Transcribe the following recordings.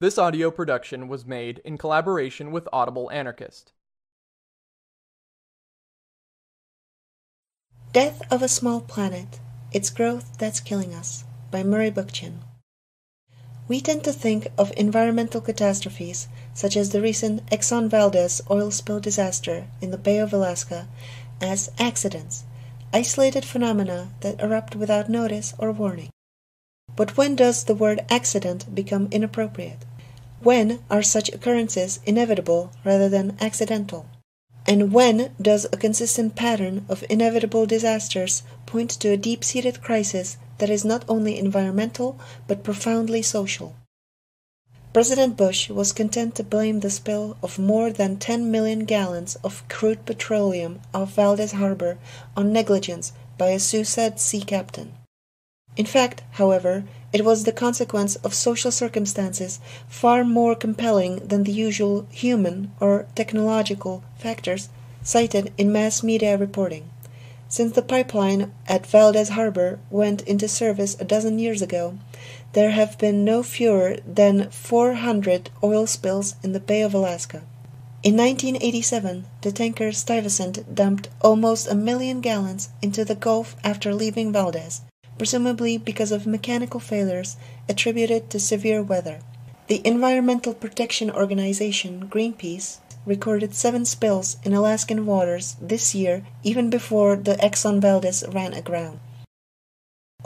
This audio production was made in collaboration with Audible Anarchist. Death of a Small Planet Its Growth That's Killing Us by Murray Bookchin. We tend to think of environmental catastrophes, such as the recent Exxon Valdez oil spill disaster in the Bay of Alaska, as accidents, isolated phenomena that erupt without notice or warning. But when does the word accident become inappropriate? When are such occurrences inevitable rather than accidental? And when does a consistent pattern of inevitable disasters point to a deep seated crisis that is not only environmental but profoundly social? President Bush was content to blame the spill of more than 10 million gallons of crude petroleum off Valdez Harbor on negligence by a suicide sea captain. In fact, however, it was the consequence of social circumstances far more compelling than the usual human or technological factors cited in mass media reporting. Since the pipeline at Valdez Harbor went into service a dozen years ago, there have been no fewer than 400 oil spills in the Bay of Alaska. In 1987, the tanker Stuyvesant dumped almost a million gallons into the Gulf after leaving Valdez presumably because of mechanical failures attributed to severe weather. The Environmental Protection Organization, Greenpeace, recorded seven spills in Alaskan waters this year, even before the Exxon Valdez ran aground.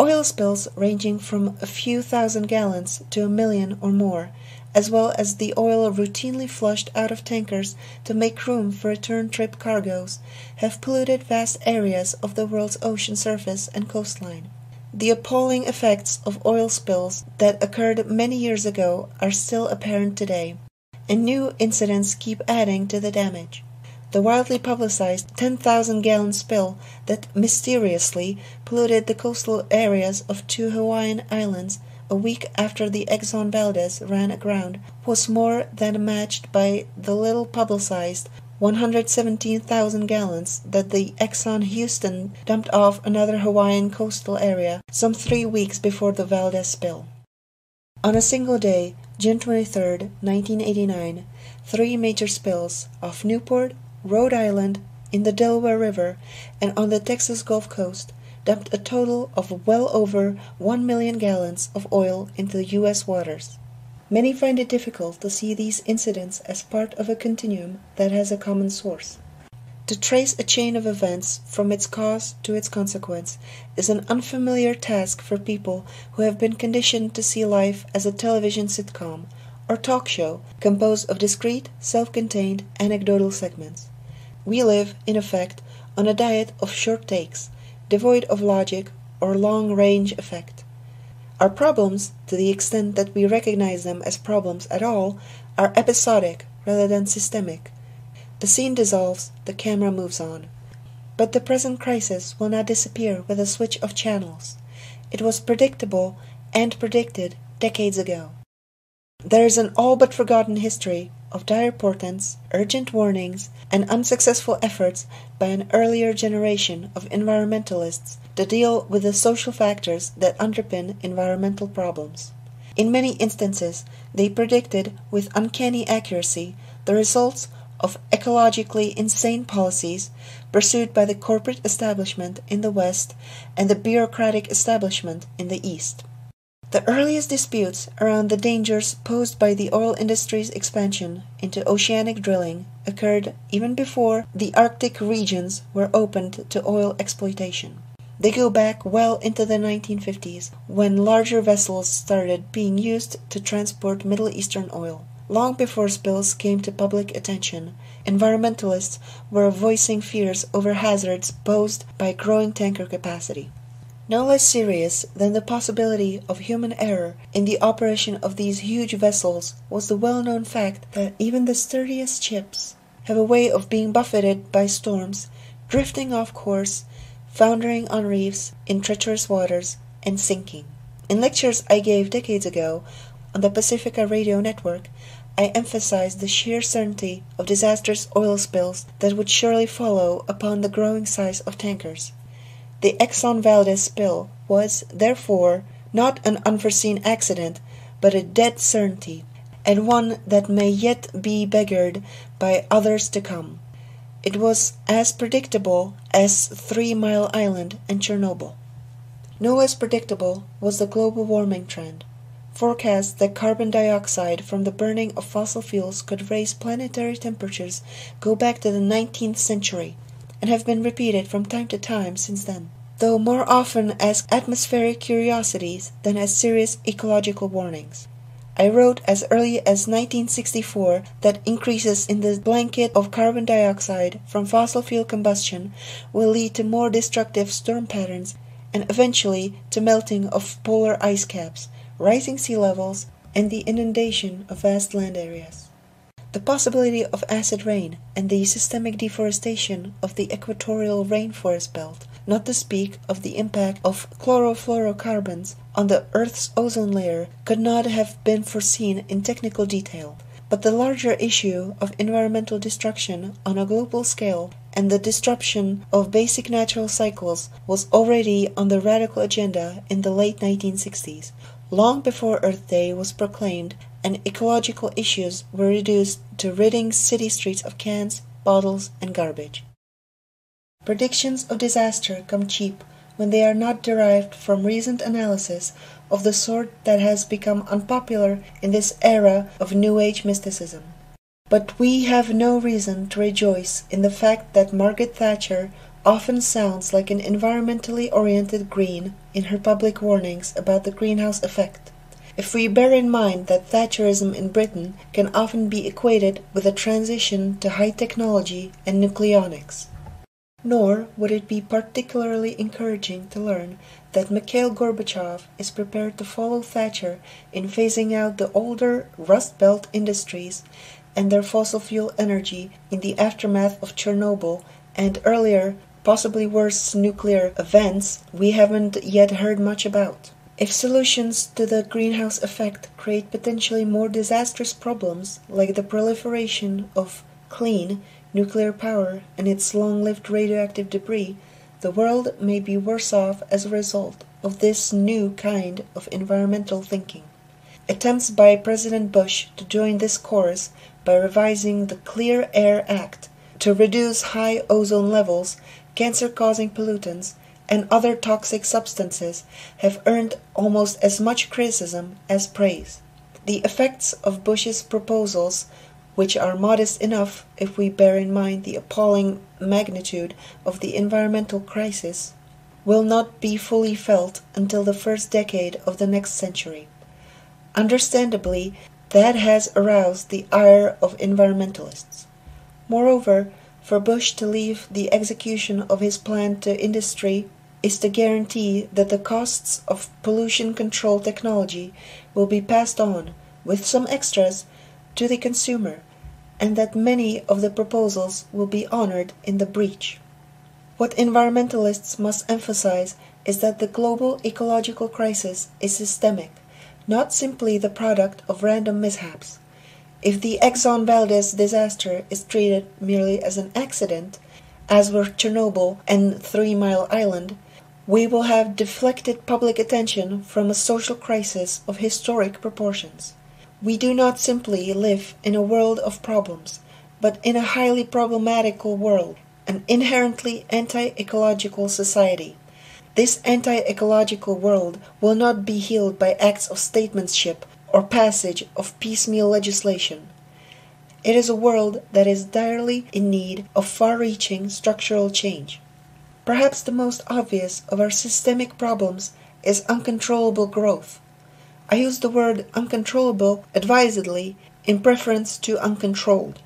Oil spills ranging from a few thousand gallons to a million or more, as well as the oil routinely flushed out of tankers to make room for return trip cargoes, have polluted vast areas of the world's ocean surface and coastline. The appalling effects of oil spills that occurred many years ago are still apparent today, and new incidents keep adding to the damage. The widely publicized 10,000 gallon spill that mysteriously polluted the coastal areas of two Hawaiian islands a week after the Exxon Valdez ran aground was more than matched by the little publicized 117,000 gallons that the Exxon Houston dumped off another Hawaiian coastal area some three weeks before the Valdez spill. On a single day, June 23, 1989, three major spills off Newport, Rhode Island, in the Delaware River, and on the Texas Gulf Coast dumped a total of well over 1 million gallons of oil into the U.S. waters. Many find it difficult to see these incidents as part of a continuum that has a common source. To trace a chain of events from its cause to its consequence is an unfamiliar task for people who have been conditioned to see life as a television sitcom or talk show composed of discrete, self contained, anecdotal segments. We live, in effect, on a diet of short takes, devoid of logic or long range effect. Our problems, to the extent that we recognize them as problems at all, are episodic rather than systemic. The scene dissolves, the camera moves on. But the present crisis will not disappear with a switch of channels. It was predictable and predicted decades ago. There is an all but forgotten history of dire portents, urgent warnings, and unsuccessful efforts by an earlier generation of environmentalists to deal with the social factors that underpin environmental problems. In many instances, they predicted with uncanny accuracy the results of ecologically insane policies pursued by the corporate establishment in the West and the bureaucratic establishment in the East. The earliest disputes around the dangers posed by the oil industry's expansion into oceanic drilling occurred even before the Arctic regions were opened to oil exploitation. They go back well into the 1950s, when larger vessels started being used to transport Middle Eastern oil. Long before spills came to public attention, environmentalists were voicing fears over hazards posed by growing tanker capacity. No less serious than the possibility of human error in the operation of these huge vessels was the well known fact that even the sturdiest ships have a way of being buffeted by storms, drifting off course, foundering on reefs in treacherous waters, and sinking. In lectures I gave decades ago on the Pacifica Radio Network, I emphasized the sheer certainty of disastrous oil spills that would surely follow upon the growing size of tankers. The Exxon Valdez spill was, therefore, not an unforeseen accident, but a dead certainty, and one that may yet be beggared by others to come. It was as predictable as Three Mile Island and Chernobyl. No less predictable was the global warming trend. Forecasts that carbon dioxide from the burning of fossil fuels could raise planetary temperatures go back to the 19th century and have been repeated from time to time since then, though more often as atmospheric curiosities than as serious ecological warnings. I wrote as early as 1964 that increases in the blanket of carbon dioxide from fossil fuel combustion will lead to more destructive storm patterns and eventually to melting of polar ice caps, rising sea levels, and the inundation of vast land areas. The possibility of acid rain and the systemic deforestation of the equatorial rainforest belt, not to speak of the impact of chlorofluorocarbons on the Earth's ozone layer, could not have been foreseen in technical detail. But the larger issue of environmental destruction on a global scale and the disruption of basic natural cycles was already on the radical agenda in the late 1960s, long before Earth Day was proclaimed and ecological issues were reduced to ridding city streets of cans, bottles, and garbage. Predictions of disaster come cheap when they are not derived from reasoned analysis of the sort that has become unpopular in this era of New Age mysticism. But we have no reason to rejoice in the fact that Margaret Thatcher often sounds like an environmentally oriented green in her public warnings about the greenhouse effect. If we bear in mind that Thatcherism in Britain can often be equated with a transition to high technology and nucleonics. Nor would it be particularly encouraging to learn that Mikhail Gorbachev is prepared to follow Thatcher in phasing out the older Rust Belt industries and their fossil fuel energy in the aftermath of Chernobyl and earlier possibly worse nuclear events we haven't yet heard much about. If solutions to the greenhouse effect create potentially more disastrous problems, like the proliferation of clean nuclear power and its long lived radioactive debris, the world may be worse off as a result of this new kind of environmental thinking. Attempts by President Bush to join this chorus by revising the Clean Air Act to reduce high ozone levels cancer causing pollutants, and other toxic substances have earned almost as much criticism as praise. The effects of Bush's proposals, which are modest enough if we bear in mind the appalling magnitude of the environmental crisis, will not be fully felt until the first decade of the next century. Understandably, that has aroused the ire of environmentalists. Moreover, for Bush to leave the execution of his plan to industry is to guarantee that the costs of pollution control technology will be passed on, with some extras, to the consumer, and that many of the proposals will be honored in the breach. What environmentalists must emphasize is that the global ecological crisis is systemic, not simply the product of random mishaps. If the Exxon Valdez disaster is treated merely as an accident, as were Chernobyl and Three Mile Island, we will have deflected public attention from a social crisis of historic proportions. We do not simply live in a world of problems, but in a highly problematical world, an inherently anti ecological society. This anti ecological world will not be healed by acts of statesmanship or passage of piecemeal legislation. It is a world that is direly in need of far reaching structural change. Perhaps the most obvious of our systemic problems is uncontrollable growth. I use the word uncontrollable advisedly in preference to uncontrolled.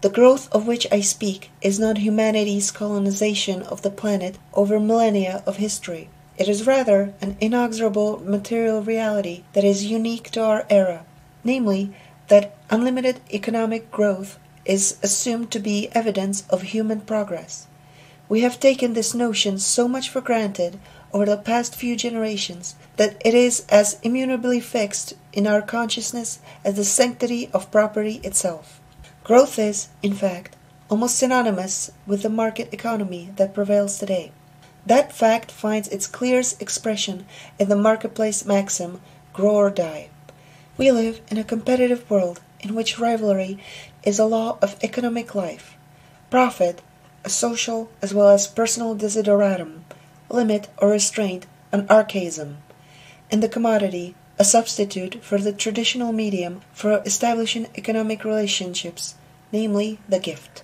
The growth of which I speak is not humanity's colonization of the planet over millennia of history. It is rather an inexorable material reality that is unique to our era, namely, that unlimited economic growth is assumed to be evidence of human progress. We have taken this notion so much for granted over the past few generations that it is as immutably fixed in our consciousness as the sanctity of property itself. Growth is, in fact, almost synonymous with the market economy that prevails today. That fact finds its clearest expression in the marketplace maxim, grow or die. We live in a competitive world in which rivalry is a law of economic life. Profit, a social as well as personal desideratum, limit or restraint, an archaism, and the commodity, a substitute for the traditional medium for establishing economic relationships, namely the gift.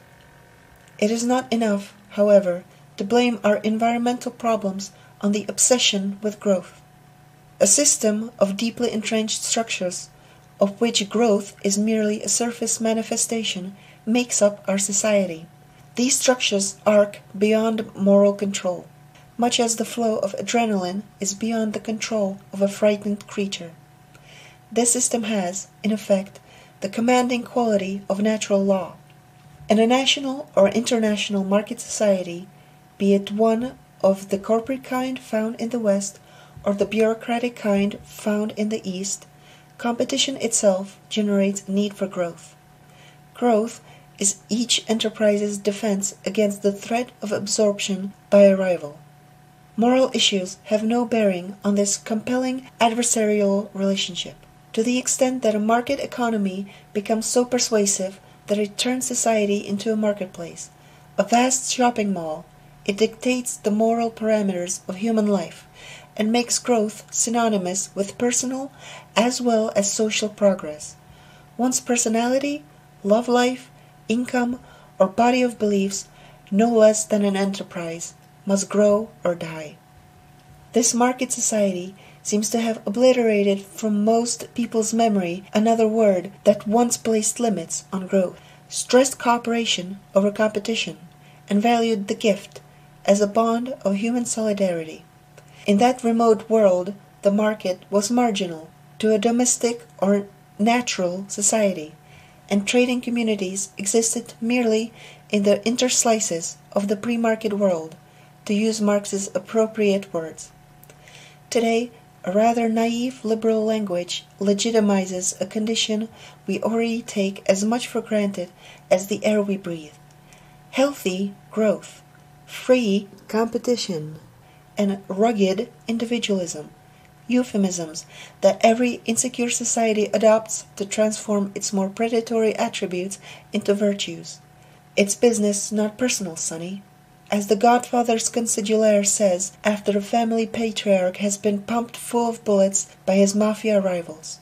It is not enough, however, to blame our environmental problems on the obsession with growth. A system of deeply entrenched structures, of which growth is merely a surface manifestation, makes up our society. These structures arc beyond moral control, much as the flow of adrenaline is beyond the control of a frightened creature. This system has, in effect, the commanding quality of natural law. In a national or international market society, be it one of the corporate kind found in the West or the bureaucratic kind found in the East, competition itself generates need for growth. Growth is each enterprise's defense against the threat of absorption by a rival. Moral issues have no bearing on this compelling adversarial relationship. To the extent that a market economy becomes so persuasive that it turns society into a marketplace, a vast shopping mall, it dictates the moral parameters of human life, and makes growth synonymous with personal as well as social progress. One's personality, love life, income, or body of beliefs, no less than an enterprise, must grow or die. This market society seems to have obliterated from most people's memory another word that once placed limits on growth, stressed cooperation over competition, and valued the gift as a bond of human solidarity. In that remote world, the market was marginal to a domestic or natural society, and trading communities existed merely in the interslices of the pre market world, to use Marx's appropriate words. Today, a rather naive liberal language legitimizes a condition we already take as much for granted as the air we breathe healthy growth, free competition, and rugged individualism euphemisms that every insecure society adopts to transform its more predatory attributes into virtues. It's business, not personal, sonny as the Godfather's consigliere says after a family patriarch has been pumped full of bullets by his mafia rivals.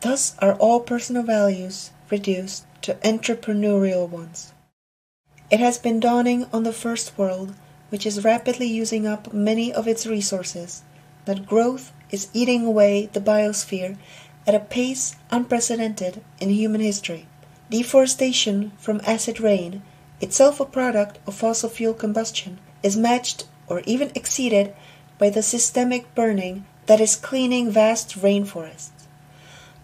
Thus are all personal values reduced to entrepreneurial ones. It has been dawning on the First World, which is rapidly using up many of its resources, that growth is eating away the biosphere at a pace unprecedented in human history. Deforestation from acid rain itself a product of fossil fuel combustion, is matched or even exceeded by the systemic burning that is cleaning vast rainforests.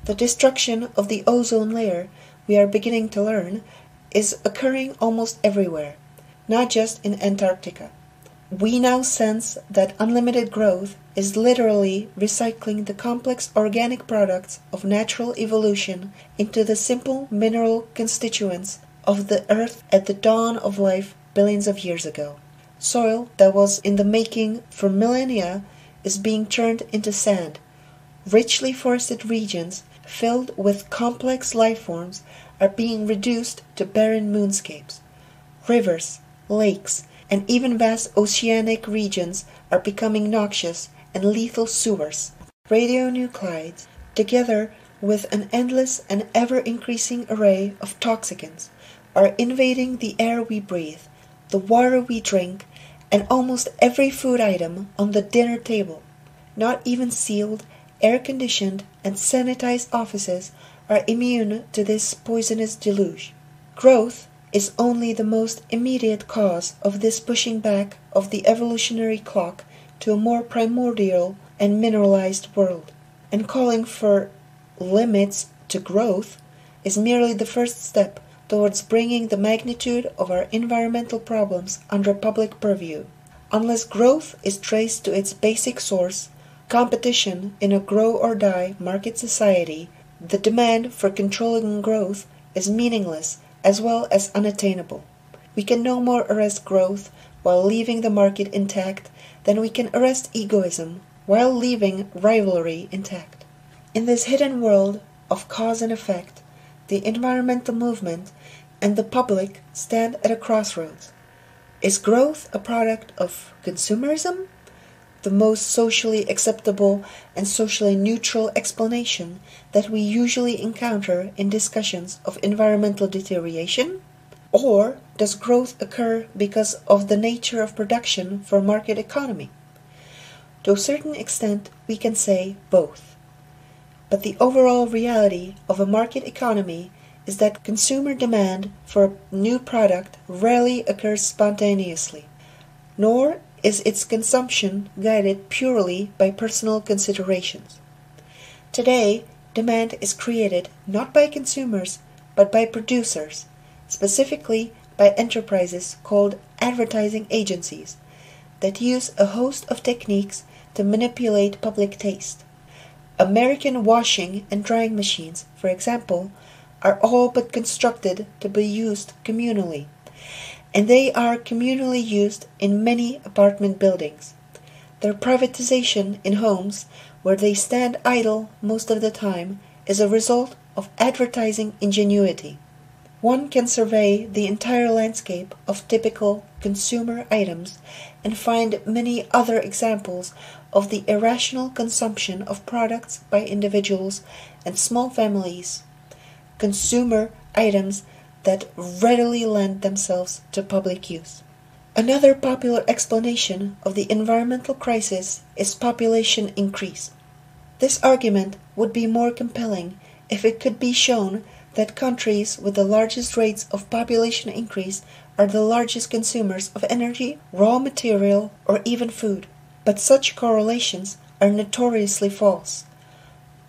The destruction of the ozone layer, we are beginning to learn, is occurring almost everywhere, not just in Antarctica. We now sense that unlimited growth is literally recycling the complex organic products of natural evolution into the simple mineral constituents of the earth at the dawn of life billions of years ago. Soil that was in the making for millennia is being turned into sand. Richly forested regions filled with complex life forms are being reduced to barren moonscapes. Rivers, lakes, and even vast oceanic regions are becoming noxious and lethal sewers. Radionuclides, together with an endless and ever increasing array of toxicants, are invading the air we breathe, the water we drink, and almost every food item on the dinner table. Not even sealed, air conditioned, and sanitized offices are immune to this poisonous deluge. Growth is only the most immediate cause of this pushing back of the evolutionary clock to a more primordial and mineralized world, and calling for limits to growth is merely the first step towards bringing the magnitude of our environmental problems under public purview. Unless growth is traced to its basic source, competition in a grow or die market society, the demand for controlling growth is meaningless as well as unattainable. We can no more arrest growth while leaving the market intact than we can arrest egoism while leaving rivalry intact. In this hidden world of cause and effect, the environmental movement, and the public stand at a crossroads. Is growth a product of consumerism? The most socially acceptable and socially neutral explanation that we usually encounter in discussions of environmental deterioration? Or does growth occur because of the nature of production for market economy? To a certain extent, we can say both. But the overall reality of a market economy is that consumer demand for a new product rarely occurs spontaneously, nor is its consumption guided purely by personal considerations. Today, demand is created not by consumers but by producers, specifically by enterprises called advertising agencies that use a host of techniques to manipulate public taste. American washing and drying machines, for example, are all but constructed to be used communally, and they are communally used in many apartment buildings. Their privatization in homes, where they stand idle most of the time, is a result of advertising ingenuity. One can survey the entire landscape of typical consumer items and find many other examples of the irrational consumption of products by individuals and small families, consumer items that readily lend themselves to public use. Another popular explanation of the environmental crisis is population increase. This argument would be more compelling if it could be shown that countries with the largest rates of population increase are the largest consumers of energy, raw material, or even food. But such correlations are notoriously false.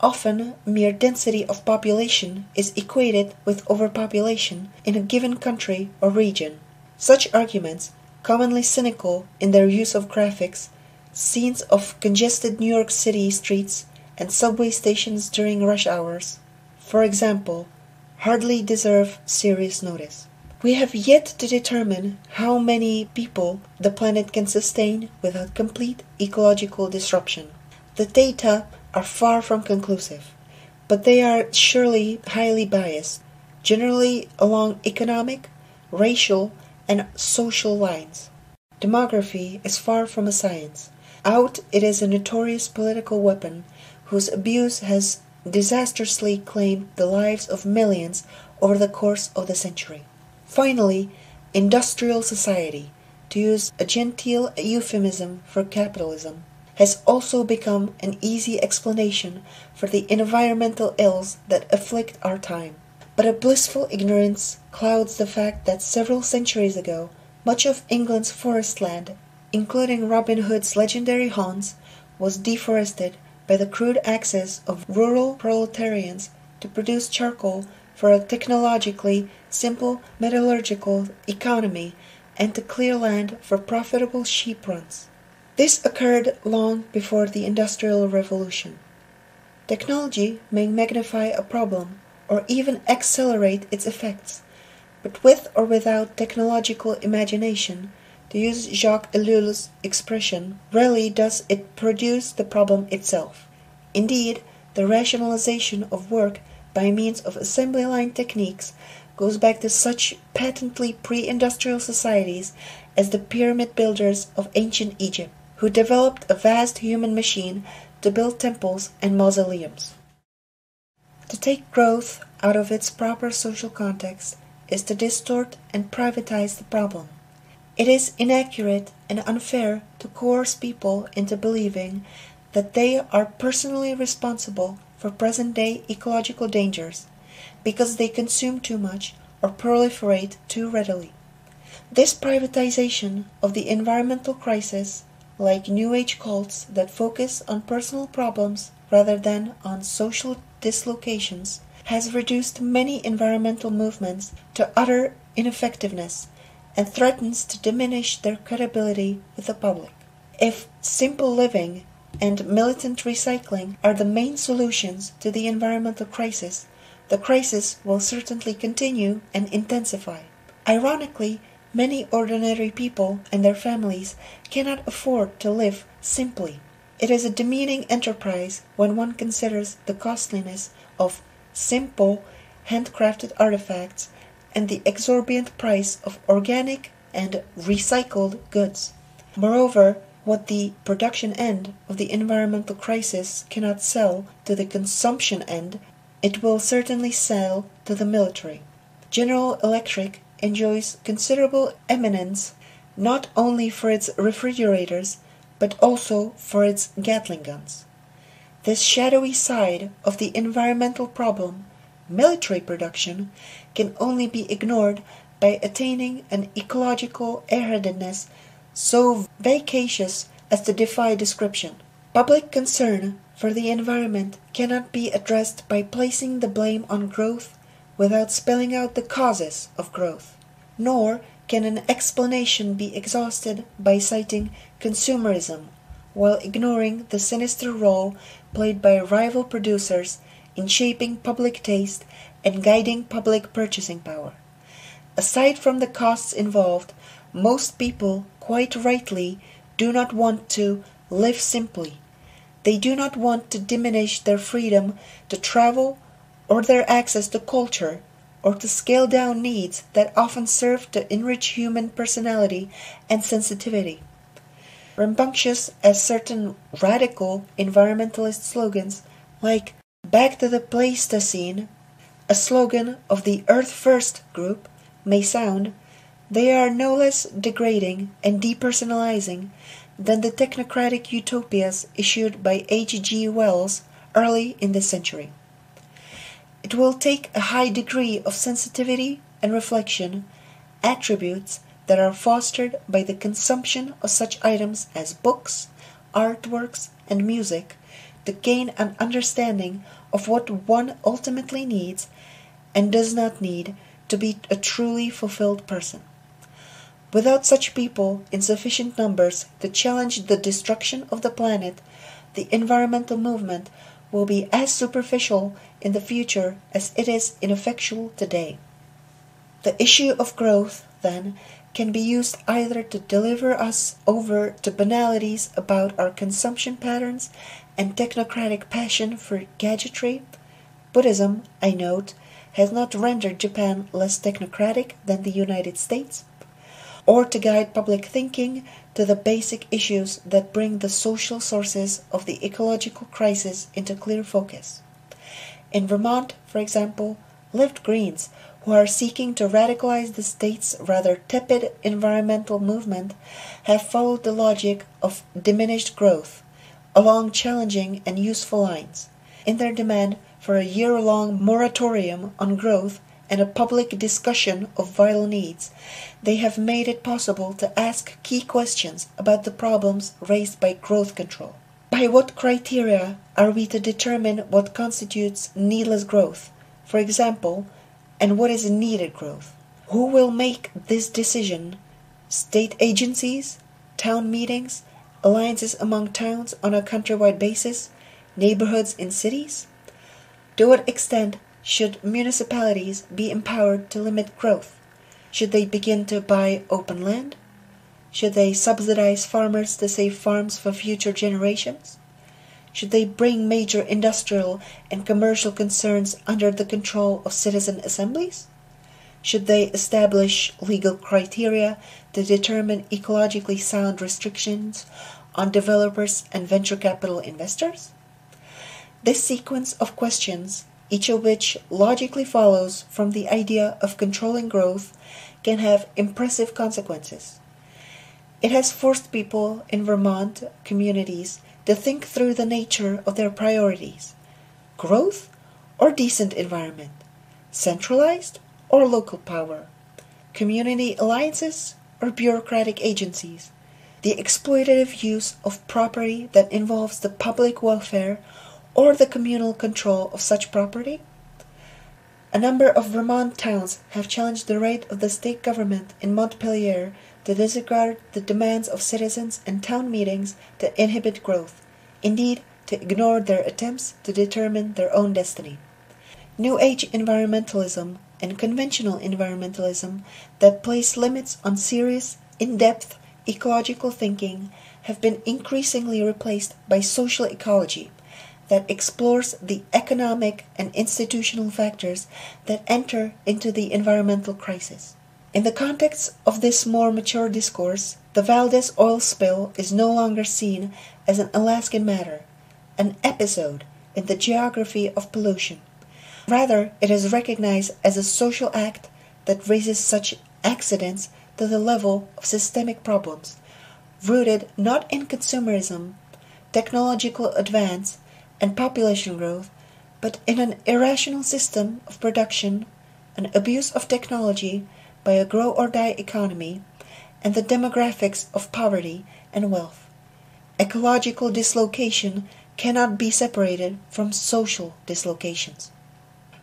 Often, mere density of population is equated with overpopulation in a given country or region. Such arguments, commonly cynical in their use of graphics, scenes of congested New York City streets, and subway stations during rush hours, for example, hardly deserve serious notice. We have yet to determine how many people the planet can sustain without complete ecological disruption. The data are far from conclusive, but they are surely highly biased, generally along economic, racial, and social lines. Demography is far from a science. Out it is a notorious political weapon whose abuse has disastrously claimed the lives of millions over the course of the century. Finally, industrial society, to use a genteel euphemism for capitalism, has also become an easy explanation for the environmental ills that afflict our time. But a blissful ignorance clouds the fact that several centuries ago much of England's forest land, including Robin Hood's legendary haunts, was deforested by the crude access of rural proletarians to produce charcoal for a technologically simple metallurgical economy and to clear land for profitable sheep runs. This occurred long before the Industrial Revolution. Technology may magnify a problem or even accelerate its effects, but with or without technological imagination, to use Jacques Ellul's expression, rarely does it produce the problem itself. Indeed, the rationalization of work by means of assembly line techniques goes back to such patently pre industrial societies as the pyramid builders of ancient Egypt, who developed a vast human machine to build temples and mausoleums. To take growth out of its proper social context is to distort and privatize the problem. It is inaccurate and unfair to coerce people into believing that they are personally responsible for present day ecological dangers because they consume too much or proliferate too readily. This privatization of the environmental crisis, like New Age cults that focus on personal problems rather than on social dislocations, has reduced many environmental movements to utter ineffectiveness and threatens to diminish their credibility with the public. If simple living and militant recycling are the main solutions to the environmental crisis, the crisis will certainly continue and intensify. Ironically, many ordinary people and their families cannot afford to live simply. It is a demeaning enterprise when one considers the costliness of simple, handcrafted artifacts and the exorbitant price of organic and recycled goods. Moreover, what the production end of the environmental crisis cannot sell to the consumption end, it will certainly sell to the military. General Electric enjoys considerable eminence not only for its refrigerators but also for its Gatling guns. This shadowy side of the environmental problem, military production, can only be ignored by attaining an ecological airheadedness so vacacious as to defy description. Public concern for the environment cannot be addressed by placing the blame on growth without spelling out the causes of growth. Nor can an explanation be exhausted by citing consumerism while ignoring the sinister role played by rival producers in shaping public taste and guiding public purchasing power. Aside from the costs involved, most people, quite rightly, do not want to live simply. They do not want to diminish their freedom to travel or their access to culture or to scale down needs that often serve to enrich human personality and sensitivity. Rambunctious as certain radical environmentalist slogans like Back to the Pleistocene, a slogan of the Earth First group, may sound, they are no less degrading and depersonalizing than the technocratic utopias issued by H. G. Wells early in this century. It will take a high degree of sensitivity and reflection, attributes that are fostered by the consumption of such items as books, artworks, and music, to gain an understanding of what one ultimately needs and does not need to be a truly fulfilled person. Without such people in sufficient numbers to challenge the destruction of the planet, the environmental movement will be as superficial in the future as it is ineffectual today. The issue of growth, then, can be used either to deliver us over to banalities about our consumption patterns and technocratic passion for gadgetry. Buddhism, I note, has not rendered Japan less technocratic than the United States or to guide public thinking to the basic issues that bring the social sources of the ecological crisis into clear focus. In Vermont, for example, Left Greens, who are seeking to radicalize the state's rather tepid environmental movement, have followed the logic of diminished growth along challenging and useful lines in their demand for a year long moratorium on growth and a public discussion of vital needs, they have made it possible to ask key questions about the problems raised by growth control. By what criteria are we to determine what constitutes needless growth, for example, and what is needed growth? Who will make this decision? State agencies, town meetings, alliances among towns on a countrywide basis, neighborhoods in cities? To what extent should municipalities be empowered to limit growth? Should they begin to buy open land? Should they subsidize farmers to save farms for future generations? Should they bring major industrial and commercial concerns under the control of citizen assemblies? Should they establish legal criteria to determine ecologically sound restrictions on developers and venture capital investors? This sequence of questions each of which logically follows from the idea of controlling growth, can have impressive consequences. It has forced people in Vermont communities to think through the nature of their priorities growth or decent environment, centralized or local power, community alliances or bureaucratic agencies, the exploitative use of property that involves the public welfare or the communal control of such property? A number of Vermont towns have challenged the right of the state government in Montpelier to disregard the demands of citizens and town meetings to inhibit growth, indeed, to ignore their attempts to determine their own destiny. New Age environmentalism and conventional environmentalism that place limits on serious, in depth ecological thinking have been increasingly replaced by social ecology that explores the economic and institutional factors that enter into the environmental crisis. In the context of this more mature discourse, the Valdez oil spill is no longer seen as an Alaskan matter, an episode in the geography of pollution. Rather, it is recognized as a social act that raises such accidents to the level of systemic problems, rooted not in consumerism, technological advance, and population growth, but in an irrational system of production, an abuse of technology by a grow or die economy, and the demographics of poverty and wealth. Ecological dislocation cannot be separated from social dislocations.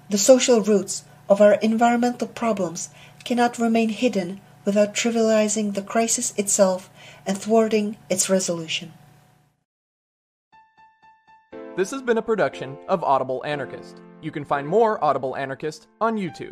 The social roots of our environmental problems cannot remain hidden without trivializing the crisis itself and thwarting its resolution. This has been a production of Audible Anarchist. You can find more Audible Anarchist on YouTube.